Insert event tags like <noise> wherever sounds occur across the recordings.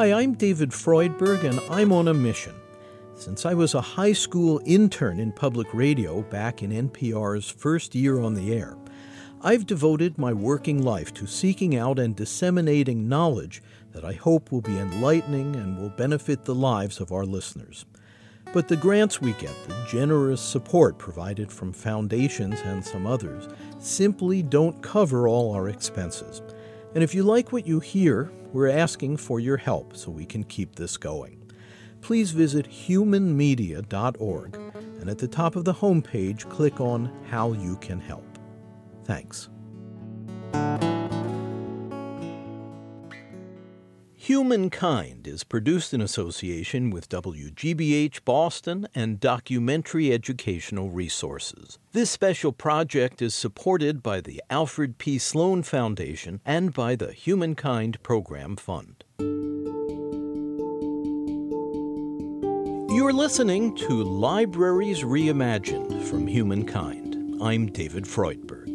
Hi, I'm David Freudberg, and I'm on a mission. Since I was a high school intern in public radio back in NPR's first year on the air, I've devoted my working life to seeking out and disseminating knowledge that I hope will be enlightening and will benefit the lives of our listeners. But the grants we get, the generous support provided from foundations and some others, simply don't cover all our expenses. And if you like what you hear, we're asking for your help so we can keep this going. Please visit humanmedia.org and at the top of the homepage, click on How You Can Help. Thanks. Humankind is produced in association with WGBH Boston and Documentary Educational Resources. This special project is supported by the Alfred P. Sloan Foundation and by the Humankind Program Fund. You're listening to Libraries Reimagined from Humankind. I'm David Freudberg.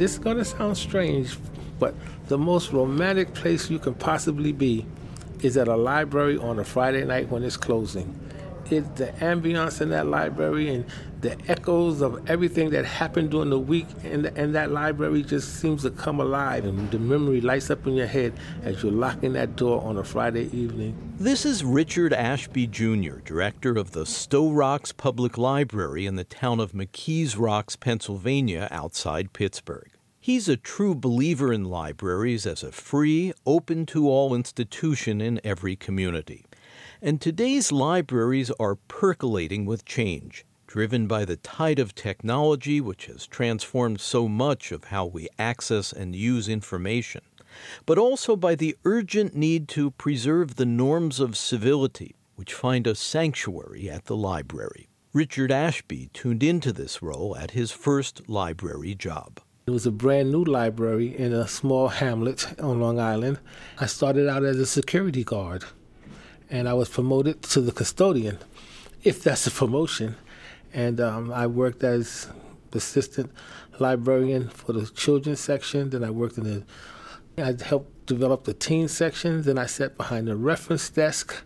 This is going to sound strange, but the most romantic place you can possibly be is at a library on a Friday night when it's closing. It, the ambiance in that library and the echoes of everything that happened during the week in, the, in that library just seems to come alive and the memory lights up in your head as you're locking that door on a Friday evening. This is Richard Ashby Jr., director of the Stowe Rocks Public Library in the town of McKees Rocks, Pennsylvania, outside Pittsburgh. He's a true believer in libraries as a free, open to all institution in every community. And today's libraries are percolating with change, driven by the tide of technology which has transformed so much of how we access and use information but also by the urgent need to preserve the norms of civility, which find a sanctuary at the library. Richard Ashby tuned into this role at his first library job. It was a brand new library in a small hamlet on Long Island. I started out as a security guard and I was promoted to the custodian, if that's a promotion. And um, I worked as assistant librarian for the children's section. Then I worked in the I helped develop the teen section. Then I sat behind the reference desk.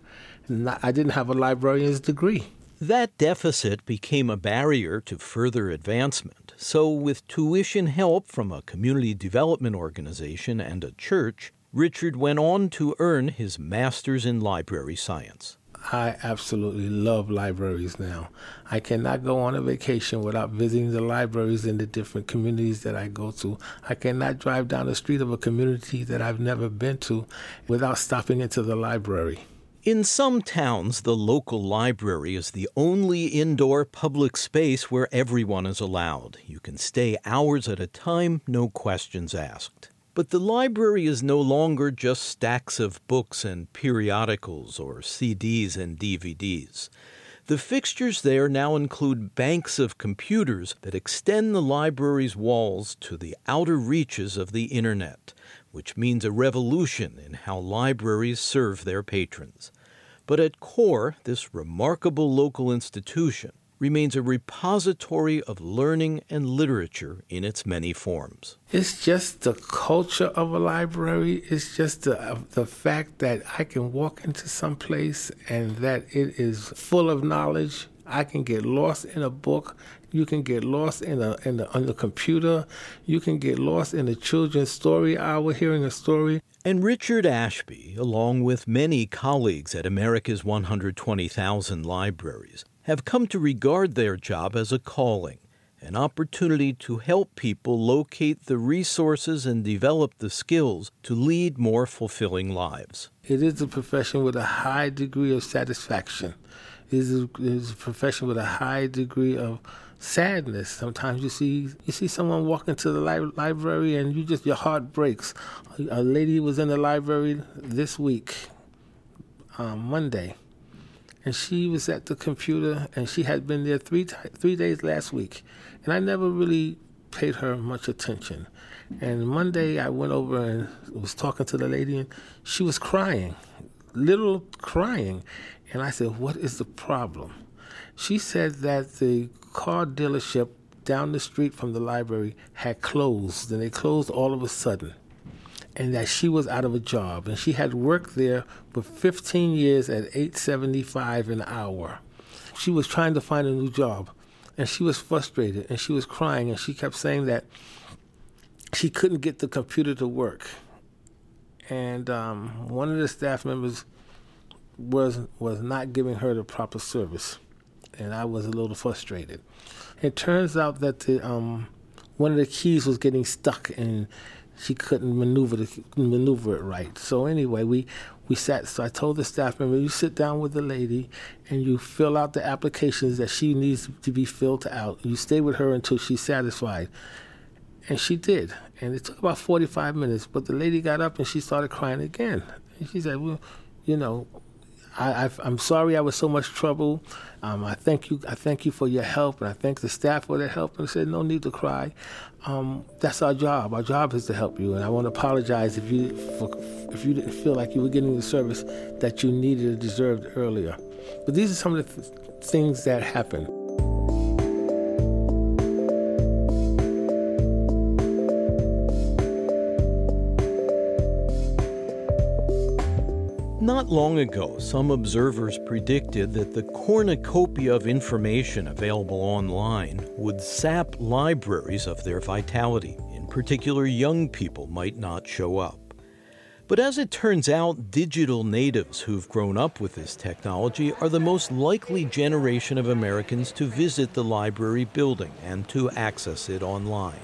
And I didn't have a librarian's degree. That deficit became a barrier to further advancement. So, with tuition help from a community development organization and a church, Richard went on to earn his master's in library science. I absolutely love libraries now. I cannot go on a vacation without visiting the libraries in the different communities that I go to. I cannot drive down the street of a community that I've never been to without stopping into the library. In some towns, the local library is the only indoor public space where everyone is allowed. You can stay hours at a time, no questions asked. But the library is no longer just stacks of books and periodicals or CDs and DVDs. The fixtures there now include banks of computers that extend the library's walls to the outer reaches of the Internet, which means a revolution in how libraries serve their patrons. But at core, this remarkable local institution remains a repository of learning and literature in its many forms. It's just the culture of a library. It's just the, the fact that I can walk into some place and that it is full of knowledge. I can get lost in a book. You can get lost in a in the on the computer. You can get lost in a children's story hour, hearing a story. And Richard Ashby, along with many colleagues at America's 120,000 libraries, have come to regard their job as a calling, an opportunity to help people locate the resources and develop the skills to lead more fulfilling lives. It is a profession with a high degree of satisfaction. It is a, it is a profession with a high degree of sadness. Sometimes you see you see someone walk into the li- library and you just your heart breaks. A, lady was in the library this week, um, Monday, and she was at the computer and she had been there three t- three days last week, and I never really paid her much attention. And Monday I went over and was talking to the lady, and she was crying, little crying, and I said, "What is the problem?" She said that the car dealership down the street from the library had closed, and they closed all of a sudden, and that she was out of a job, and she had worked there for 15 years at 8.75 an hour. She was trying to find a new job, and she was frustrated, and she was crying, and she kept saying that she couldn't get the computer to work. And um, one of the staff members was was not giving her the proper service, and I was a little frustrated. It turns out that the um, one of the keys was getting stuck and she couldn't maneuver the, maneuver it right. So anyway, we we sat. So I told the staff member, you sit down with the lady and you fill out the applications that she needs to be filled out. You stay with her until she's satisfied. And she did. And it took about 45 minutes, but the lady got up and she started crying again. And she said, well, you know, I, am sorry I was so much trouble. Um, I thank you. I thank you for your help, and I thank the staff for their help. And I said, no need to cry. Um, that's our job. Our job is to help you, and I want to apologize if you for, if you didn't feel like you were getting the service that you needed or deserved earlier. But these are some of the th- things that happen. Not long ago, some observers predicted that the cornucopia of information available online would sap libraries of their vitality. In particular, young people might not show up. But as it turns out, digital natives who've grown up with this technology are the most likely generation of Americans to visit the library building and to access it online.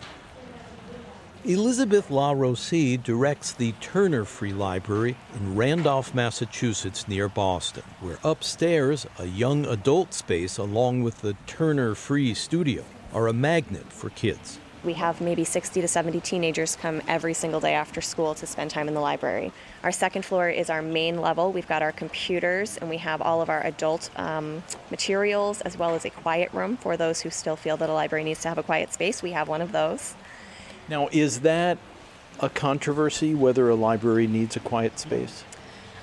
Elizabeth LaRossi directs the Turner Free Library in Randolph, Massachusetts, near Boston, where upstairs, a young adult space along with the Turner Free Studio are a magnet for kids. We have maybe 60 to 70 teenagers come every single day after school to spend time in the library. Our second floor is our main level. We've got our computers and we have all of our adult um, materials as well as a quiet room for those who still feel that a library needs to have a quiet space. We have one of those. Now, is that a controversy whether a library needs a quiet space?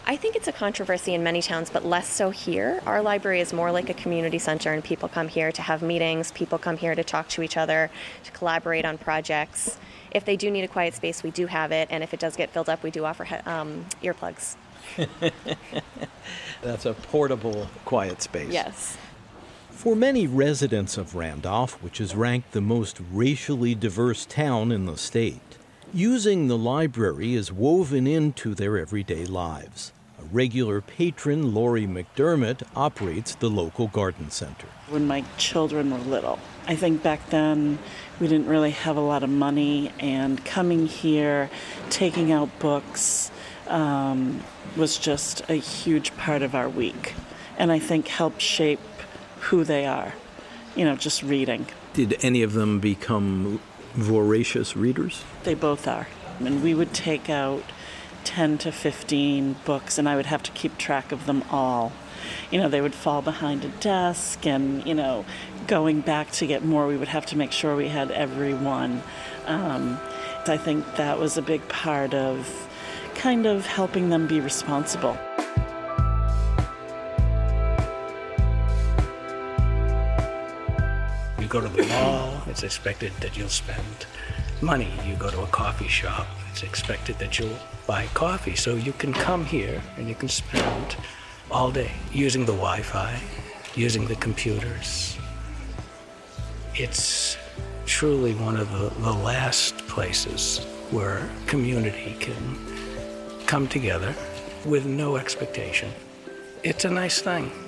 I think it's a controversy in many towns, but less so here. Our library is more like a community center, and people come here to have meetings, people come here to talk to each other, to collaborate on projects. If they do need a quiet space, we do have it, and if it does get filled up, we do offer um, earplugs. <laughs> That's a portable quiet space. Yes. For many residents of Randolph, which is ranked the most racially diverse town in the state, using the library is woven into their everyday lives. A regular patron, Lori McDermott, operates the local garden center. When my children were little, I think back then we didn't really have a lot of money, and coming here, taking out books, um, was just a huge part of our week. And I think helped shape who they are, you know, just reading. Did any of them become voracious readers? They both are. And we would take out 10 to 15 books, and I would have to keep track of them all. You know, they would fall behind a desk, and, you know, going back to get more, we would have to make sure we had every one. Um, I think that was a big part of kind of helping them be responsible. Go to the mall, it's expected that you'll spend money. You go to a coffee shop, it's expected that you'll buy coffee. So you can come here and you can spend all day using the Wi Fi, using the computers. It's truly one of the, the last places where community can come together with no expectation. It's a nice thing.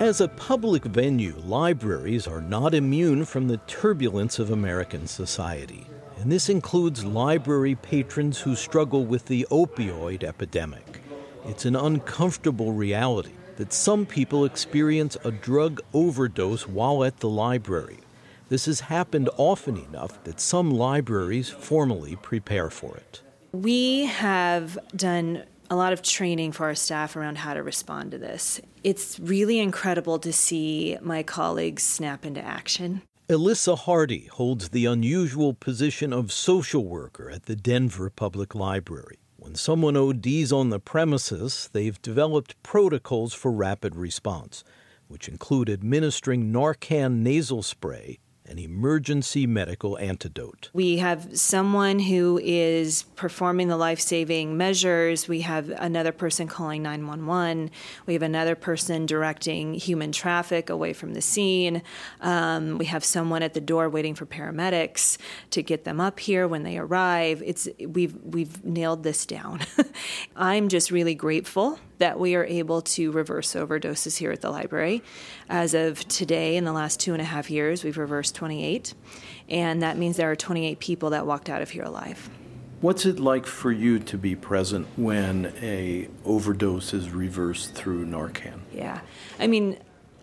As a public venue, libraries are not immune from the turbulence of American society. And this includes library patrons who struggle with the opioid epidemic. It's an uncomfortable reality that some people experience a drug overdose while at the library. This has happened often enough that some libraries formally prepare for it. We have done a lot of training for our staff around how to respond to this. It's really incredible to see my colleagues snap into action. Elissa Hardy holds the unusual position of social worker at the Denver Public Library. When someone ODs on the premises, they've developed protocols for rapid response, which include administering Narcan nasal spray an emergency medical antidote. We have someone who is performing the life saving measures. We have another person calling 911. We have another person directing human traffic away from the scene. Um, we have someone at the door waiting for paramedics to get them up here when they arrive. It's we've we've nailed this down. <laughs> I'm just really grateful that we are able to reverse overdoses here at the library. As of today, in the last two and a half years, we've reversed 28, and that means there are 28 people that walked out of here alive. What's it like for you to be present when a overdose is reversed through Narcan? Yeah. I mean,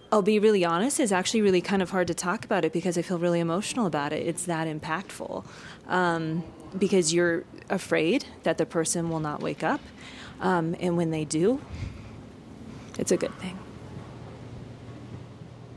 I'll be really honest, it's actually really kind of hard to talk about it because I feel really emotional about it. It's that impactful. Um, because you're afraid that the person will not wake up. Um, and when they do, it's a good thing.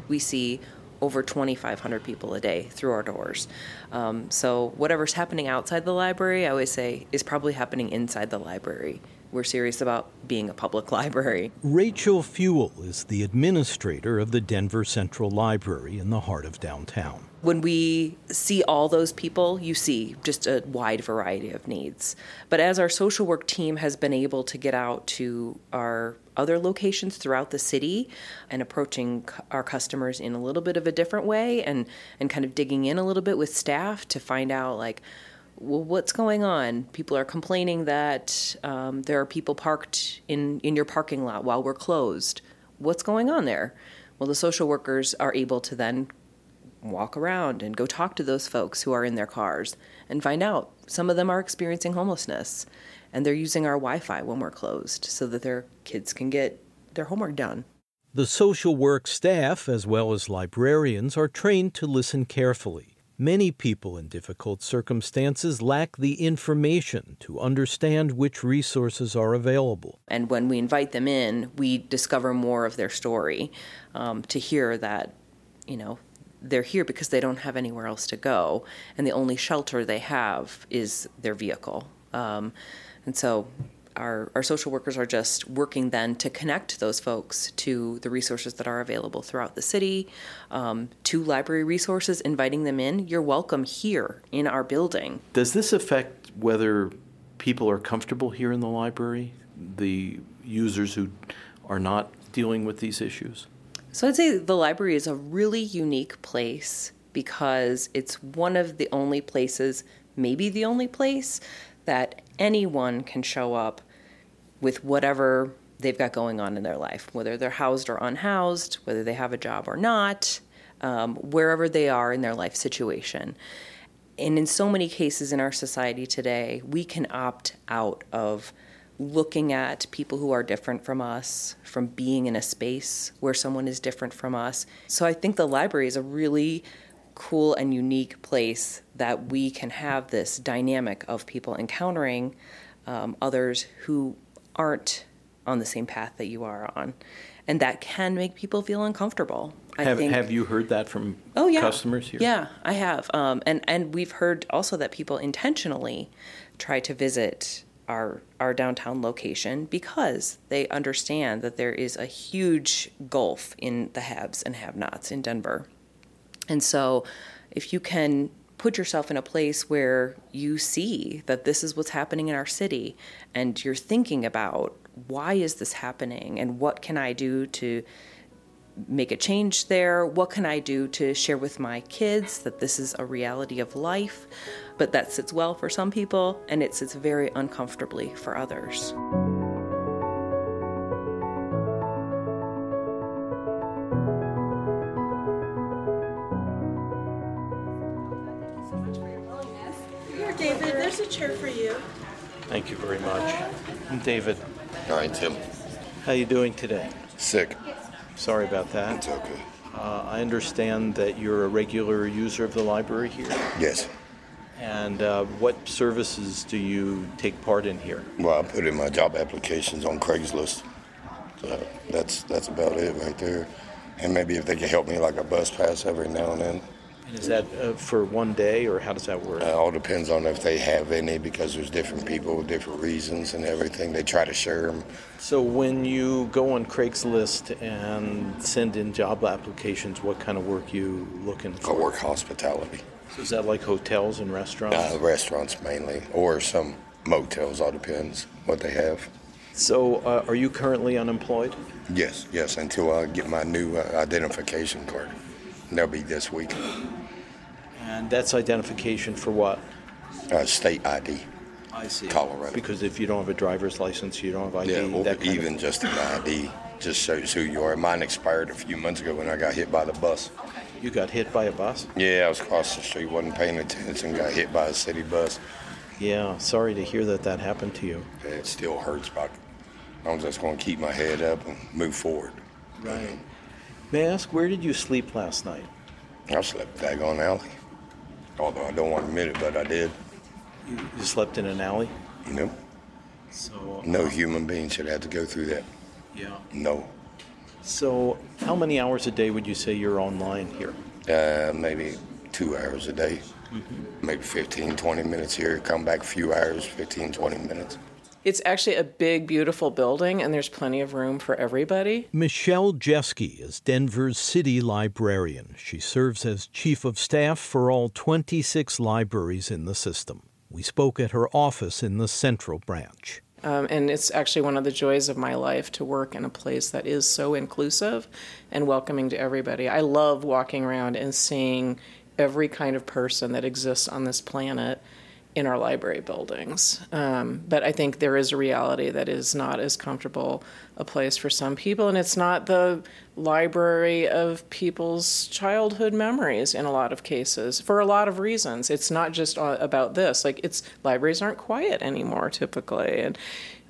We see over 2,500 people a day through our doors. Um, so, whatever's happening outside the library, I always say, is probably happening inside the library. We're serious about being a public <laughs> library. Rachel Fewell is the administrator of the Denver Central Library in the heart of downtown. When we see all those people, you see just a wide variety of needs. But as our social work team has been able to get out to our other locations throughout the city and approaching our customers in a little bit of a different way and, and kind of digging in a little bit with staff to find out, like, well, what's going on? People are complaining that um, there are people parked in, in your parking lot while we're closed. What's going on there? Well, the social workers are able to then walk around and go talk to those folks who are in their cars and find out. Some of them are experiencing homelessness and they're using our Wi Fi when we're closed so that their kids can get their homework done. The social work staff, as well as librarians, are trained to listen carefully. Many people in difficult circumstances lack the information to understand which resources are available. And when we invite them in, we discover more of their story um, to hear that, you know, they're here because they don't have anywhere else to go, and the only shelter they have is their vehicle. Um, and so our, our social workers are just working then to connect those folks to the resources that are available throughout the city, um, to library resources, inviting them in. You're welcome here in our building. Does this affect whether people are comfortable here in the library, the users who are not dealing with these issues? So I'd say the library is a really unique place because it's one of the only places, maybe the only place, that anyone can show up with whatever they've got going on in their life, whether they're housed or unhoused, whether they have a job or not, um, wherever they are in their life situation. And in so many cases in our society today, we can opt out of looking at people who are different from us, from being in a space where someone is different from us. So I think the library is a really cool and unique place that we can have this dynamic of people encountering um, others who aren't on the same path that you are on. And that can make people feel uncomfortable. I have, think. have you heard that from oh, yeah. customers here? Yeah, I have. Um, and, and we've heard also that people intentionally try to visit our our downtown location because they understand that there is a huge gulf in the haves and have-nots in Denver. And so if you can put yourself in a place where you see that this is what's happening in our city and you're thinking about why is this happening and what can I do to make a change there? What can I do to share with my kids that this is a reality of life? But that sits well for some people and it sits very uncomfortably for others. Chair for you. Thank you very much. I'm David. All right, Tim. How you doing today? Sick. Sorry about that. It's okay. Uh, I understand that you're a regular user of the library here. Yes. And uh, what services do you take part in here? Well, I put in my job applications on Craigslist. So that's that's about it right there. And maybe if they could help me like a bus pass every now and then. And is that uh, for one day, or how does that work? It all depends on if they have any, because there's different people with different reasons and everything. They try to share them. So when you go on Craigslist and send in job applications, what kind of work you looking I for? work hospitality, So is that like hotels and restaurants? uh, restaurants mainly, or some motels. All depends what they have. so uh, are you currently unemployed? Yes, yes, until I get my new uh, identification card. That'll be this week. And that's identification for what? Uh, state ID. I see. Colorado. Because if you don't have a driver's license, you don't have ID. Yeah, or that kind of- even just an ID just shows who you are. Mine expired a few months ago when I got hit by the bus. You got hit by a bus? Yeah, I was crossing the street, wasn't paying attention, got hit by a city bus. Yeah, sorry to hear that that happened to you. It still hurts, but I'm just going to keep my head up and move forward. Right. May I ask, where did you sleep last night? I slept daggone alley. Although I don't want to admit it, but I did. You, you slept in an alley? You know, So, no human being should have to go through that. yeah. No. So, how many hours a day would you say you're online here? Uh, maybe two hours a day. Maybe 15, 20 minutes here, come back a few hours, 15, 20 minutes. It's actually a big, beautiful building, and there's plenty of room for everybody. Michelle Jeske is Denver's city librarian. She serves as chief of staff for all 26 libraries in the system. We spoke at her office in the Central Branch. Um, and it's actually one of the joys of my life to work in a place that is so inclusive and welcoming to everybody. I love walking around and seeing every kind of person that exists on this planet in our library buildings. Um, but I think there is a reality that is not as comfortable a place for some people, and it's not the library of people's childhood memories in a lot of cases for a lot of reasons. It's not just about this. Like it's libraries aren't quiet anymore typically, and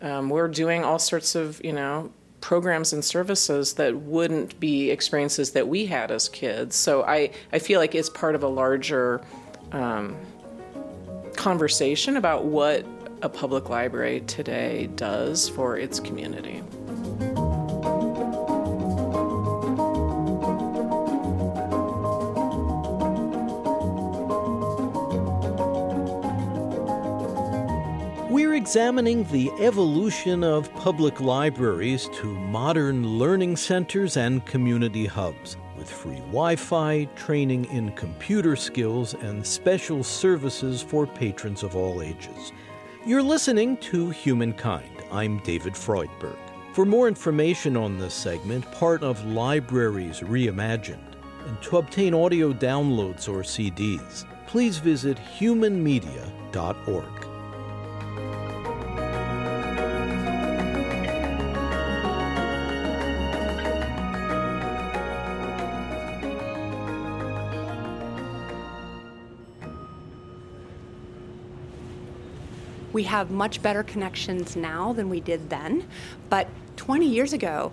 um, we're doing all sorts of you know programs and services that wouldn't be experiences that we had as kids. So I I feel like it's part of a larger. Um, conversation about what a public library today does for its community. We're examining the evolution of public libraries to modern learning centers and community hubs with free Wi Fi, training in computer skills, and special services for patrons of all ages. You're listening to Humankind. I'm David Freudberg. For more information on this segment, part of Libraries Reimagined, and to obtain audio downloads or CDs, please visit humanmedia.org. We have much better connections now than we did then. But 20 years ago,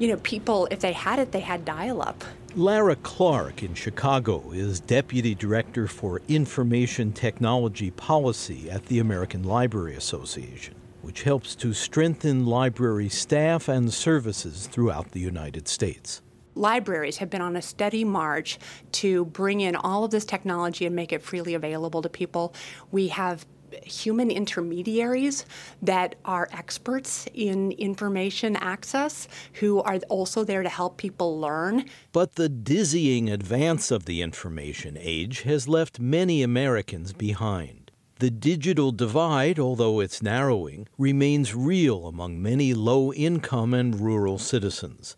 you know, people, if they had it, they had dial up. Larra Clark in Chicago is Deputy Director for Information Technology Policy at the American Library Association, which helps to strengthen library staff and services throughout the United States. Libraries have been on a steady march to bring in all of this technology and make it freely available to people. We have human intermediaries that are experts in information access who are also there to help people learn. But the dizzying advance of the information age has left many Americans behind. The digital divide, although it's narrowing, remains real among many low income and rural citizens.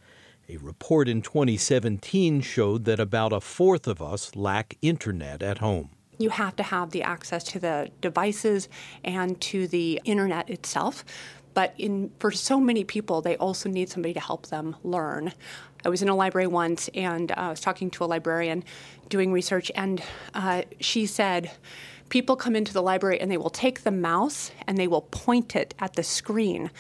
A report in 2017 showed that about a fourth of us lack internet at home. You have to have the access to the devices and to the internet itself. But in, for so many people, they also need somebody to help them learn. I was in a library once and uh, I was talking to a librarian doing research, and uh, she said, People come into the library and they will take the mouse and they will point it at the screen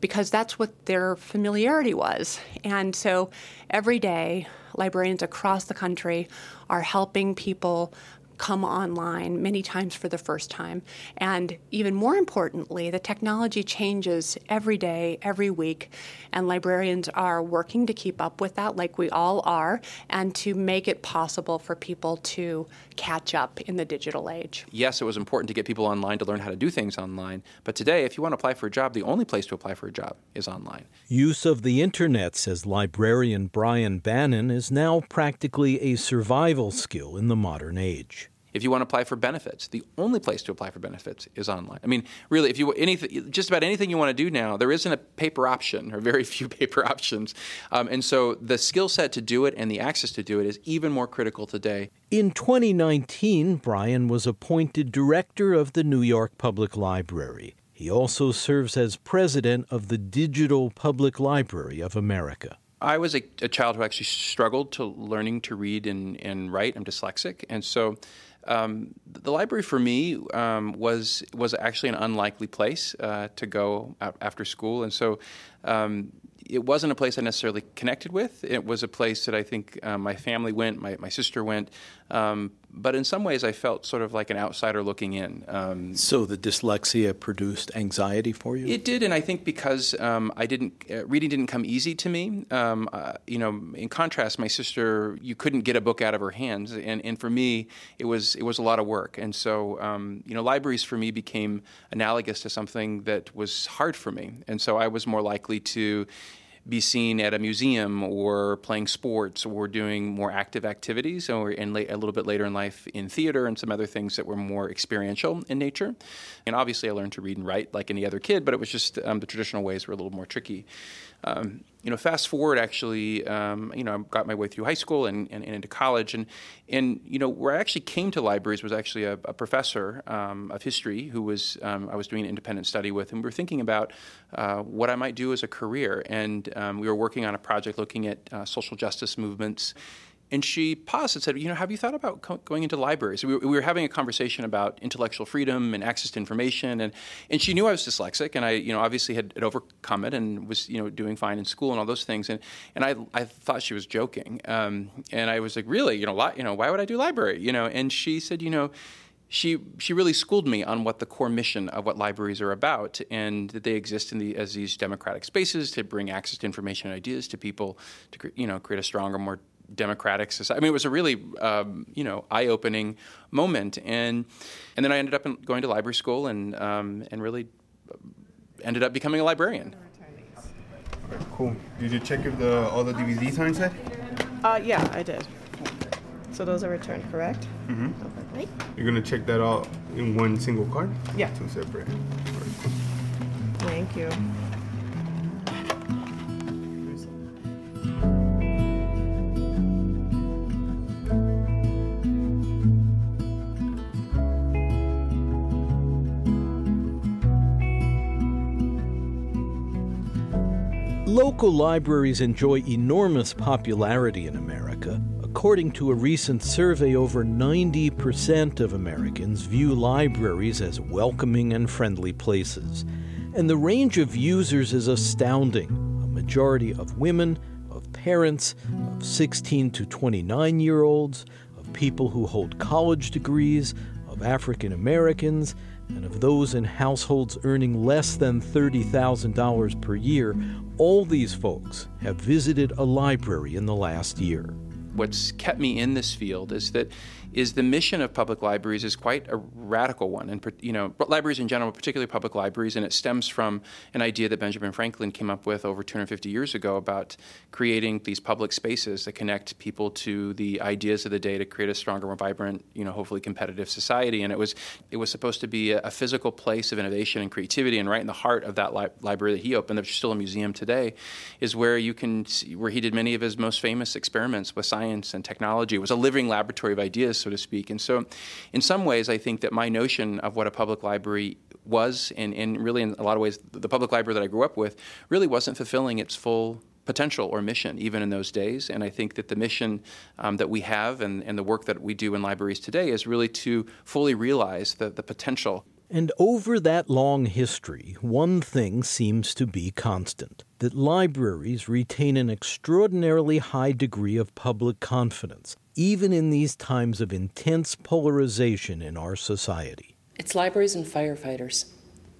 because that's what their familiarity was. And so every day, librarians across the country are helping people come online many times for the first time. And even more importantly, the technology changes every day, every week, and librarians are working to keep up with that, like we all are, and to make it possible for people to catch up in the digital age. Yes, it was important to get people online to learn how to do things online, but today, if you want to apply for a job, the only place to apply for a job is online. Use of the internet, says librarian Brian Bannon, is now practically a survival skill in the modern age. If you want to apply for benefits, the only place to apply for benefits is online. I mean, really, if you anything, just about anything you want to do now, there isn't a paper option or very <laughs> few paper options, um, and so the skill set to do it and the access to do it is even more critical today. In 2019, Brian was appointed director of the New York Public Library. He also serves as president of the Digital Public Library of America. I was a, a, child who actually struggled to learning to read and, and write. I'm dyslexic, and so um, the library for me um, was was actually an unlikely place uh, to go after school, and so um, it wasn't a place I necessarily connected with. It was a place that I think uh, my family went, my, my sister went, um, but in some ways I felt sort of like an outsider looking in. Um, so the dyslexia produced anxiety for you? It did, and I think because um, I didn't uh, reading didn't come easy to me. Um, uh, you know, in contrast, my sister you couldn't get a book out of her hands, and, and for me it was it was a lot of work, and so um, you know libraries for me became analogous to something that was hard for me, and so I was more likely to be seen at a museum or playing sports or doing more active activities or in late, a little bit later in life in theater and some other things that were more experiential in nature. And obviously I learned to read and write like any other kid, but it was just um, the traditional ways were a little more tricky. Um, you know, fast forward actually, um, you know, I got my way through high school and, and, and, into college, and and you know, where I actually came to libraries was actually a, a professor um, of history who was um, I was doing an independent study with, and we were thinking about uh, what I might do as a career, and um, we were working on a project looking at uh, social justice movements and she paused and said, "You know, have you thought about co- going into libraries?" We were, we were, having a conversation about intellectual freedom and access to information, and and she knew I was dyslexic, and I, you know, obviously had, had overcome it and was, you know, doing fine in school and all those things, and and I I thought she was joking, um, and I was like, "Really? You know, li- you know, why would I do library? You know?" And she said, "You know." She, she really schooled me on what the core mission of what libraries are about, and that they exist in the, as these democratic spaces to bring access to information and ideas to people, to you know create a stronger, more democratic society. I mean, it was a really um, you know eye-opening moment, and and then I ended up going to library school and um, and really ended up becoming a librarian. Okay, cool. Did you check if the all the DVDs are inside? Uh, yeah, I did. So those are returned, correct? Mm-hmm. Okay. You're gonna check that out in one single card? Yeah. Two separate. Thank you. Local libraries enjoy enormous popularity in America. According to a recent survey, over 90% of Americans view libraries as welcoming and friendly places. And the range of users is astounding. A majority of women, of parents, of 16 to 29 year olds, of people who hold college degrees, of African Americans, and of those in households earning less than $30,000 per year all these folks have visited a library in the last year. What's kept me in this field is that is the mission of public libraries is quite a radical one, and you know, libraries in general, particularly public libraries, and it stems from an idea that Benjamin Franklin came up with over 250 years ago about creating these public spaces that connect people to the ideas of the day to create a stronger, more vibrant, you know, hopefully competitive society. And it was it was supposed to be a, a physical place of innovation and creativity, and right in the heart of that li- library that he opened, there's still a museum today, is where you can see, where he did many of his most famous experiments with science and technology. It was a living laboratory of ideas so to speak. And so, in some ways, I think that my notion of what a public library was, and, and really in a lot of ways, the public library that I grew up with, really wasn't fulfilling its full potential or mission even in those days. And I think that the mission um, that we have and, and the work that we do in libraries today is really to fully realize the, the potential. And over that long history, one thing seems to be constant that libraries retain an extraordinarily high degree of public confidence. Even in these times of intense polarization in our society. It's libraries and firefighters.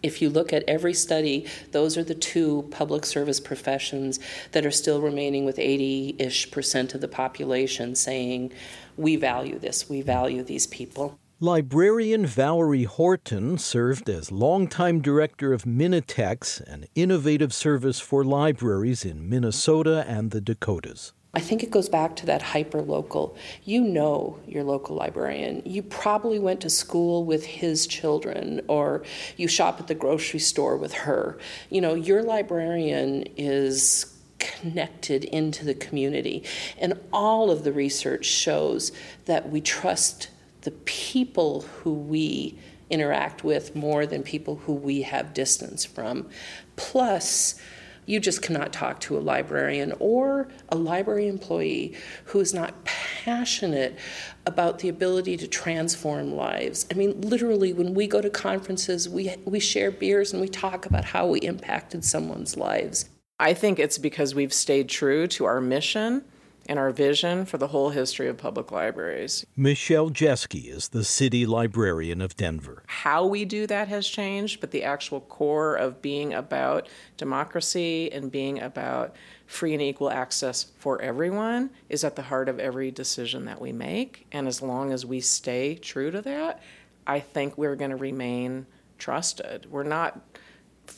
If you look at every study, those are the two public service professions that are still remaining with 80 ish percent of the population saying, we value this, we value these people. Librarian Valerie Horton served as longtime director of Minitex, an innovative service for libraries in Minnesota and the Dakotas. I think it goes back to that hyper local. You know your local librarian. You probably went to school with his children or you shop at the grocery store with her. You know, your librarian is connected into the community. And all of the research shows that we trust the people who we interact with more than people who we have distance from. Plus, you just cannot talk to a librarian or a library employee who is not passionate about the ability to transform lives. I mean, literally, when we go to conferences, we, we share beers and we talk about how we impacted someone's lives. I think it's because we've stayed true to our mission and our vision for the whole history of public libraries. Michelle Jeske is the city librarian of Denver. How we do that has changed, but the actual core of being about democracy and being about free and equal access for everyone is at the heart of every decision that we make. And as long as we stay true to that, I think we're going to remain trusted. We're not,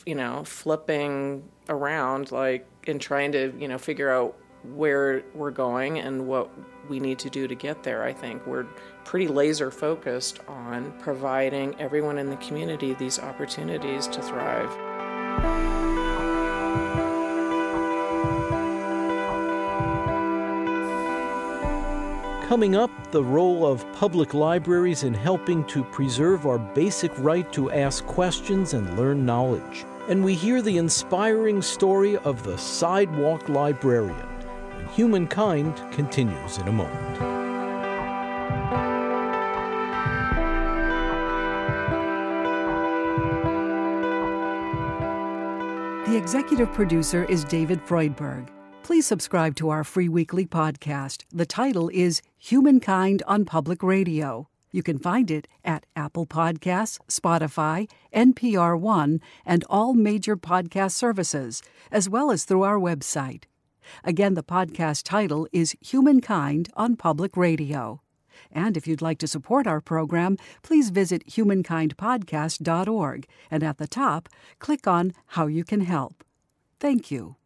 you know, flipping around like and trying to, you know, figure out where we're going and what we need to do to get there. I think we're pretty laser focused on providing everyone in the community these opportunities to thrive. Coming up, the role of public libraries in helping to preserve our basic right to ask questions and learn knowledge. And we hear the inspiring story of the sidewalk librarian Humankind continues in a moment. The executive producer is David Freudberg. Please subscribe to our free weekly podcast. The title is Humankind on Public Radio. You can find it at Apple Podcasts, Spotify, NPR One, and all major podcast services, as well as through our website. Again, the podcast title is Humankind on Public Radio. And if you'd like to support our program, please visit humankindpodcast.org and at the top, click on How You Can Help. Thank you.